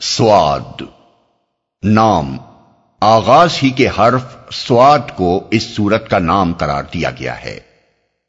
سواد۔ نام۔ آغاز ہی کے حرف سواد کو اس سورت کا نام قرار دیا گیا ہے۔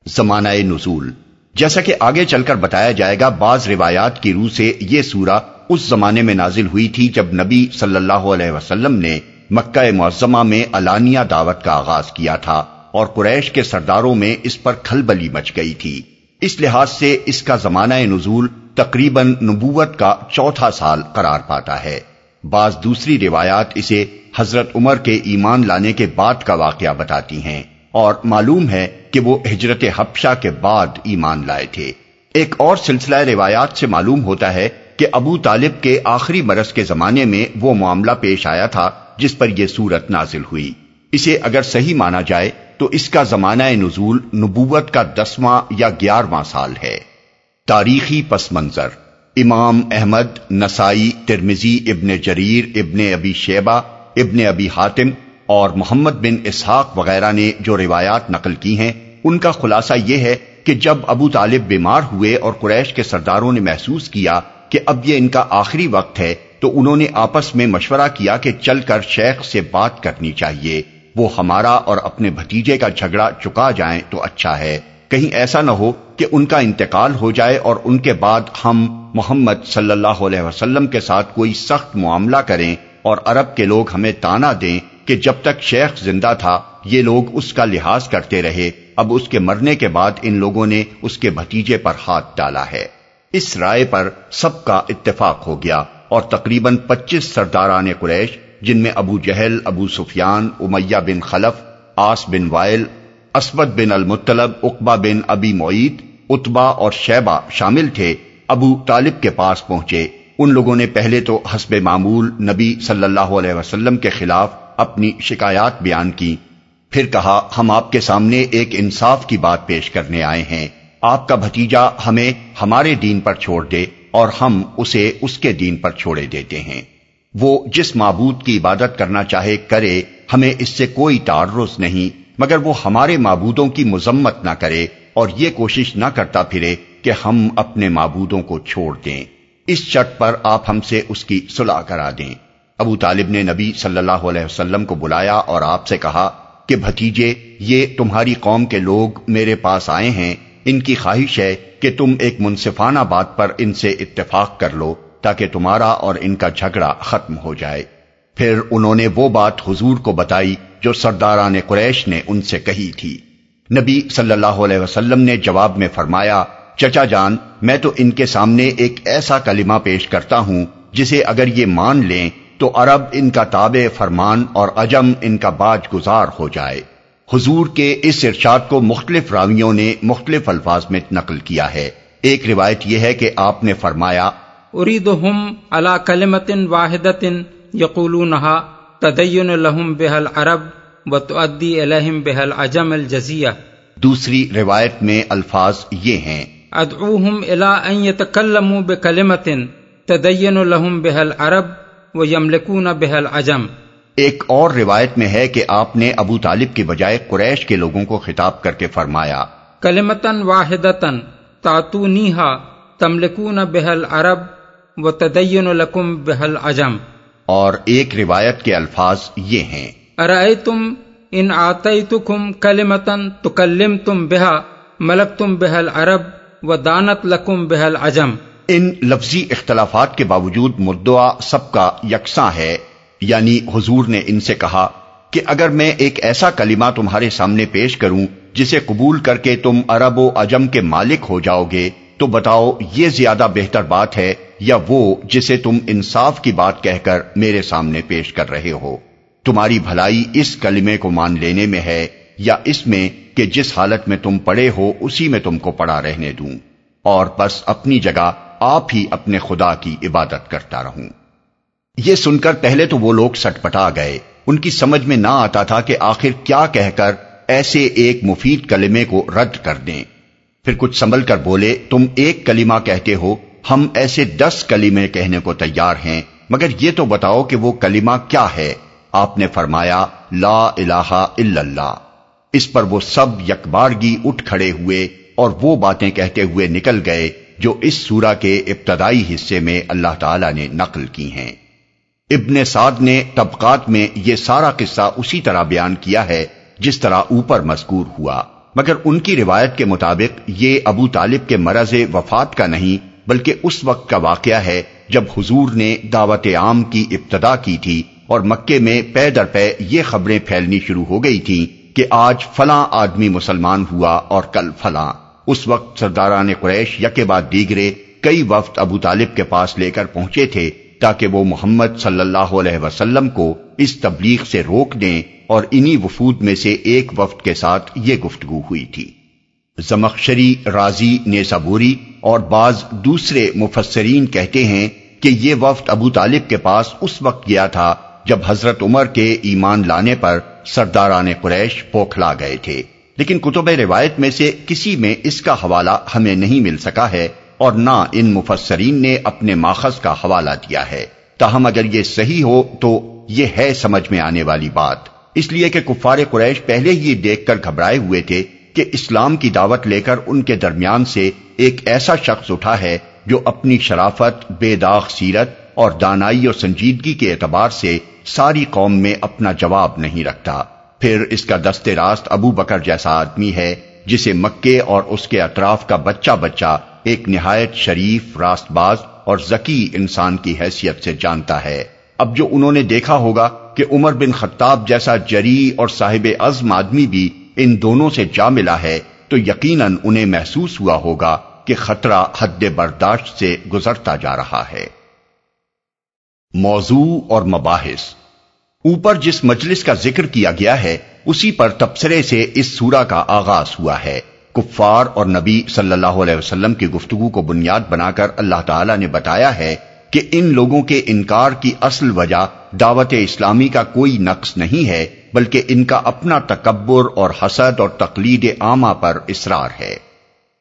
زمانہ نزول۔ جیسا کہ آگے چل کر بتایا جائے گا، بعض روایات کی روح سے یہ سورہ اس زمانے میں نازل ہوئی تھی جب نبی صلی اللہ علیہ وسلم نے مکہ معظمہ میں علانیہ دعوت کا آغاز کیا تھا اور قریش کے سرداروں میں اس پر کھلبلی مچ گئی تھی۔ اس لحاظ سے اس کا زمانہ نزول تقریباً نبوت کا چوتھا سال قرار پاتا ہے۔ بعض دوسری روایات اسے حضرت عمر کے ایمان لانے کے بعد کا واقعہ بتاتی ہیں اور معلوم ہے کہ وہ ہجرت حبشہ کے بعد ایمان لائے تھے۔ ایک اور سلسلہ روایات سے معلوم ہوتا ہے کہ ابو طالب کے آخری برس کے زمانے میں وہ معاملہ پیش آیا تھا جس پر یہ صورت نازل ہوئی۔ اسے اگر صحیح مانا جائے تو اس کا زمانہ نزول نبوت کا دسواں یا گیارہواں سال ہے۔ تاریخی پس منظر۔ امام احمد، نسائی ترمزی ابن جریر، ابن ابی شیبہ، ابن ابی حاتم اور محمد بن اسحاق وغیرہ نے جو روایات نقل کی ہیں، ان کا خلاصہ یہ ہے کہ جب ابو طالب بیمار ہوئے اور قریش کے سرداروں نے محسوس کیا کہ اب یہ ان کا آخری وقت ہے، تو انہوں نے آپس میں مشورہ کیا کہ چل کر شیخ سے بات کرنی چاہیے، وہ ہمارا اور اپنے بھتیجے کا جھگڑا چکا جائیں تو اچھا ہے۔ کہیں ایسا نہ ہو کہ ان کا انتقال ہو جائے اور ان کے بعد ہم محمد صلی اللہ علیہ وسلم کے ساتھ کوئی سخت معاملہ کریں اور عرب کے لوگ ہمیں تانا دیں کہ جب تک شیخ زندہ تھا، یہ لوگ اس کا لحاظ کرتے رہے۔ اب اس کے مرنے کے بعد ان لوگوں نے اس کے بھتیجے پر ہاتھ ڈالا ہے۔ اس رائے پر سب کا اتفاق ہو گیا اور تقریباً پچیس سرداران قریش، جن میں ابو جہل، ابو سفیان، امیہ بن خلف آس بن وائل اسود بن المطلب اقبا بن ابی معید اتبا اور شیبہ شامل تھے، ابو طالب کے پاس پہنچے۔ ان لوگوں نے پہلے تو حسب معمول نبی صلی اللہ علیہ وسلم کے خلاف اپنی شکایات بیان کی۔ پھر کہا، ہم آپ کے سامنے ایک انصاف کی بات پیش کرنے آئے ہیں۔ آپ کا بھتیجا ہمیں ہمارے دین پر چھوڑ دے اور ہم اسے اس کے دین پر چھوڑے دیتے ہیں۔ وہ جس معبود کی عبادت کرنا چاہے کرے، ہمیں اس سے کوئی تعرض نہیں۔ مگر وہ ہمارے معبودوں کی مذمت نہ کرے اور یہ کوشش نہ کرتا پھرے کہ ہم اپنے معبودوں کو چھوڑ دیں۔ اس شرط پر آپ ہم سے اس کی صلاح کرا دیں۔ ابو طالب نے نبی صلی اللہ علیہ وسلم کو بلایا اور آپ سے کہا کہ، بھتیجے، یہ تمہاری قوم کے لوگ میرے پاس آئے ہیں۔ ان کی خواہش ہے کہ تم ایک منصفانہ بات پر ان سے اتفاق کر لو تاکہ تمہارا اور ان کا جھگڑا ختم ہو جائے۔ پھر انہوں نے وہ بات حضور کو بتائی جو سرداران قریش نے ان سے کہی تھی۔ نبی صلی اللہ علیہ وسلم نے جواب میں فرمایا، چچا جان، میں تو ان کے سامنے ایک ایسا کلمہ پیش کرتا ہوں جسے اگر یہ مان لیں تو عرب ان کا تابع فرمان اور اجم ان کا باج گزار ہو جائے۔ حضور کے اس ارشاد کو مختلف راویوں نے مختلف الفاظ میں نقل کیا ہے۔ ایک روایت یہ ہے کہ آپ نے فرمایا، اریدہم علی کلمت واحدت یقولونہا تدین لہم بحل عرب و تؤدی الہم بحل عجم الجزیہ۔ دوسری روایت میں الفاظ یہ ہیں۔ ادعوہم الى ان یتکلموا بکلمت تدین لہم بحل عرب و یملکون بحل عجم ایک اور روایت میں ہے کہ آپ نے ابو طالب کے بجائے قریش کے لوگوں کو خطاب کر کے فرمایا۔ کلمتن واحدتن تاتونیہا تملکون بحل عرب و تدین لکم بحل عجم اور ایک روایت کے الفاظ یہ ہیں۔ ارائے تم ان آتی تم کلمتن تو کلم تم بہا ملک تم بحل عرب و دانت لکم بحل عجم ان لفظی اختلافات کے باوجود مدعا سب کا یکساں ہے یعنی حضور نے ان سے کہا کہ اگر میں ایک ایسا کلمہ تمہارے سامنے پیش کروں جسے قبول کر کے تم عرب و عجم کے مالک ہو جاؤ گے تو بتاؤ یہ زیادہ بہتر بات ہے یا وہ جسے تم انصاف کی بات کہہ کر میرے سامنے پیش کر رہے ہو؟ تمہاری بھلائی اس کلمے کو مان لینے میں ہے یا اس میں کہ جس حالت میں تم پڑے ہو اسی میں تم کو پڑا رہنے دوں؟ اور بس اپنی جگہ آپ ہی اپنے خدا کی عبادت کرتا رہوں۔ یہ سن کر پہلے تو وہ لوگ سٹ پٹا گئے۔ ان کی سمجھ میں نہ آتا تھا کہ آخر کیا کہہ کر ایسے ایک مفید کلمے کو رد کر دیں۔ پھر کچھ سنبھل کر بولے، تم ایک کلمہ کہتے ہو، ہم ایسے دس کلمے کہنے کو تیار ہیں، مگر یہ تو بتاؤ کہ وہ کلمہ کیا ہے۔ آپ نے فرمایا، لا الہ الا اللہ۔ اس پر وہ سب یکبارگی اٹھ کھڑے ہوئے اور وہ باتیں کہتے ہوئے نکل گئے، جو اس سورہ کے ابتدائی حصے میں اللہ تعالی نے نقل کی ہیں۔ ابن سعد نے طبقات میں یہ سارا قصہ اسی طرح بیان کیا ہے، جس طرح اوپر مذکور ہوا۔ مگر ان کی روایت کے مطابق یہ ابو طالب کے مرض وفات کا نہیں، بلکہ اس وقت کا واقعہ ہے جب حضور نے دعوت عام کی ابتدا کی تھی اور مکے میں پے در پے یہ خبریں پھیلنی شروع ہو گئی تھیں کہ آج فلاں آدمی مسلمان ہوا اور کل فلاں۔ اس وقت سرداران قریش یکے بعد دیگرے کئی وفد ابو طالب کے پاس لے کر پہنچے تھے تاکہ وہ محمد صلی اللہ علیہ وسلم کو اس تبلیغ سے روک دیں۔ اور انہی وفود میں سے ایک وفد کے ساتھ یہ گفتگو ہوئی تھی۔ زمخشری راضی نیسابوری اور بعض دوسرے مفسرین کہتے ہیں کہ یہ وفد ابو طالب کے پاس اس وقت گیا تھا جب حضرت عمر کے ایمان لانے پر سرداران قریش پوکھلا گئے تھے۔ لیکن کتب روایت میں سے کسی میں اس کا حوالہ ہمیں نہیں مل سکا ہے اور نہ ان مفسرین نے اپنے ماخذ کا حوالہ دیا ہے۔ تاہم اگر یہ صحیح ہو تو یہ ہے سمجھ میں آنے والی بات۔ اس لیے کہ کفار قریش پہلے ہی دیکھ کر گھبرائے ہوئے تھے کہ اسلام کی دعوت لے کر ان کے درمیان سے ایک ایسا شخص اٹھا ہے جو اپنی شرافت، بے داغ سیرت اور دانائی اور سنجیدگی کے اعتبار سے ساری قوم میں اپنا جواب نہیں رکھتا۔ پھر اس کا دست راست ابو بکر جیسا آدمی ہے جسے مکے اور اس کے اطراف کا بچہ بچہ ایک نہایت شریف راست باز اور ذکی انسان کی حیثیت سے جانتا ہے۔ اب جو انہوں نے دیکھا ہوگا کہ عمر بن خطاب جیسا جری اور صاحب عزم آدمی بھی ان دونوں سے جا ملا ہے، تو یقیناً انہیں محسوس ہوا ہوگا کہ خطرہ حد برداشت سے گزرتا جا رہا ہے۔ موضوع اور مباحث۔ اوپر جس مجلس کا ذکر کیا گیا ہے، اسی پر تبصرے سے اس سورہ کا آغاز ہوا ہے۔ کفار اور نبی صلی اللہ علیہ وسلم کی گفتگو کو بنیاد بنا کر اللہ تعالی نے بتایا ہے کہ ان لوگوں کے انکار کی اصل وجہ دعوت اسلامی کا کوئی نقص نہیں ہے، بلکہ ان کا اپنا تکبر اور حسد اور تقلید عامہ پر اصرار ہے۔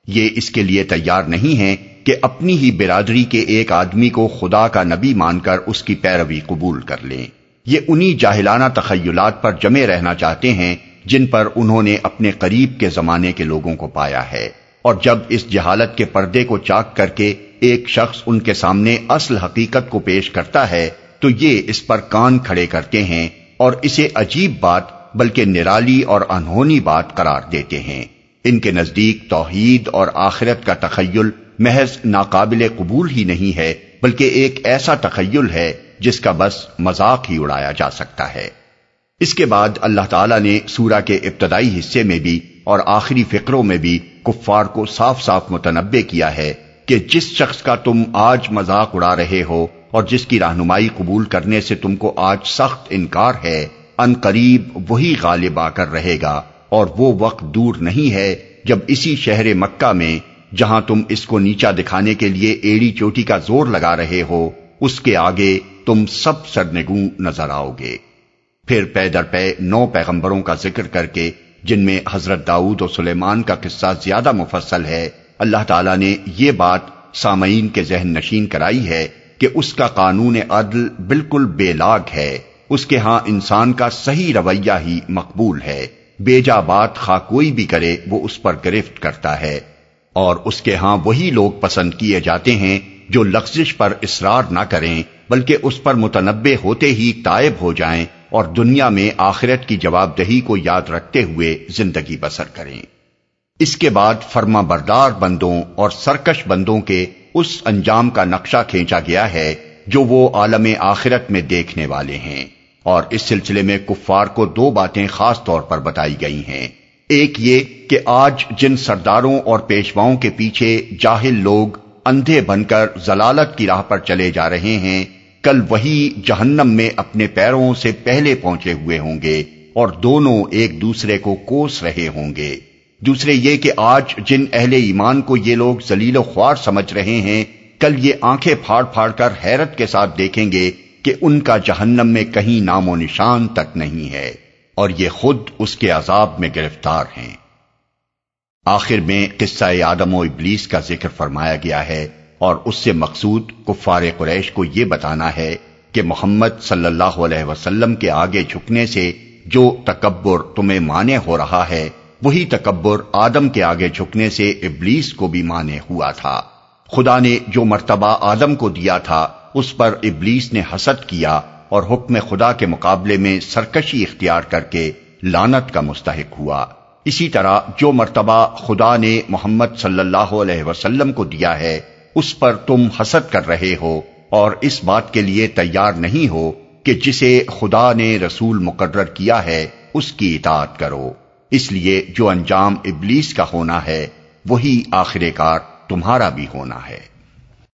یہ اس کے لیے تیار نہیں ہے کہ اپنی ہی برادری کے ایک آدمی کو خدا کا نبی مان کر اس کی پیروی قبول کر لیں۔ یہ انہی جاہلانہ تخیلات پر جمے رہنا چاہتے ہیں جن پر انہوں نے اپنے قریب کے زمانے کے لوگوں کو پایا ہے۔ اور جب اس جہالت کے پردے کو چاک کر کے ایک شخص ان کے سامنے اصل حقیقت کو پیش کرتا ہے، تو یہ اس پر کان کھڑے کرتے ہیں اور اسے عجیب بات بلکہ نرالی اور انہونی بات قرار دیتے ہیں۔ ان کے نزدیک توحید اور آخرت کا تخیل محض ناقابل قبول ہی نہیں ہے، بلکہ ایک ایسا تخیل ہے جس کا بس مذاق ہی اڑایا جا سکتا ہے۔ اس کے بعد اللہ تعالیٰ نے سورہ کے ابتدائی حصے میں بھی اور آخری فکروں میں بھی کفار کو صاف صاف متنبع کیا ہے۔ کہ جس شخص کا تم آج مذاق اڑا رہے ہو اور جس کی رہنمائی قبول کرنے سے تم کو آج سخت انکار ہے، ان قریب وہی غالب آ کر رہے گا اور وہ وقت دور نہیں ہے جب اسی شہر مکہ میں، جہاں تم اس کو نیچا دکھانے کے لیے ایڑی چوٹی کا زور لگا رہے ہو، اس کے آگے تم سب سرنگوں نظر آؤ گے۔ پھر پے در پے نو پیغمبروں کا ذکر کر کے، جن میں حضرت داؤد اور سلیمان کا قصہ زیادہ مفصل ہے اللہ تعالیٰ نے یہ بات سامعین کے ذہن نشین کرائی ہے کہ اس کا قانون عدل بالکل بے لاگ ہے۔ اس کے ہاں انسان کا صحیح رویہ ہی مقبول ہے۔ بیجا بات خواہ کوئی بھی کرے وہ اس پر گرفت کرتا ہے۔ اور اس کے ہاں وہی لوگ پسند کیے جاتے ہیں جو لفزش پر اصرار نہ کریں، بلکہ اس پر متنبع ہوتے ہی تائب ہو جائیں اور دنیا میں آخرت کی جواب دہی کو یاد رکھتے ہوئے زندگی بسر کریں۔ اس کے بعد فرما بردار بندوں اور سرکش بندوں کے اس انجام کا نقشہ کھینچا گیا ہے جو وہ عالم آخرت میں دیکھنے والے ہیں۔ اور اس سلسلے میں کفار کو دو باتیں خاص طور پر بتائی گئی ہیں۔ ایک یہ کہ آج جن سرداروں اور پیشواؤں کے پیچھے جاہل لوگ اندھے بن کر زلالت کی راہ پر چلے جا رہے ہیں، کل وہی جہنم میں اپنے پیروں سے پہلے پہنچے ہوئے ہوں گے اور دونوں ایک دوسرے کو کوس رہے ہوں گے۔ دوسرے یہ کہ آج جن اہل ایمان کو یہ لوگ زلیل و خوار سمجھ رہے ہیں، کل یہ آنکھیں پھاڑ پھاڑ کر حیرت کے ساتھ دیکھیں گے کہ ان کا جہنم میں کہیں نام و نشان تک نہیں ہے اور یہ خود اس کے عذاب میں گرفتار ہیں۔ آخر میں قصہ آدم و ابلیس کا ذکر فرمایا گیا ہے اور اس سے مقصود کفار قریش کو یہ بتانا ہے کہ محمد صلی اللہ علیہ وسلم کے آگے جھکنے سے جو تکبر تمہیں مانے ہو رہا ہے وہی تکبر آدم کے آگے جھکنے سے ابلیس کو بھی مانے ہوا تھا۔ خدا نے جو مرتبہ آدم کو دیا تھا، اس پر ابلیس نے حسد کیا اور حکم خدا کے مقابلے میں سرکشی اختیار کر کے لانت کا مستحق ہوا۔ اسی طرح جو مرتبہ خدا نے محمد صلی اللہ علیہ وسلم کو دیا ہے، اس پر تم حسد کر رہے ہو اور اس بات کے لیے تیار نہیں ہو کہ جسے خدا نے رسول مقرر کیا ہے، اس کی اطاعت کرو۔ اس لیے جو انجام ابلیس کا ہونا ہے، وہی آخر کار تمہارا بھی ہونا ہے۔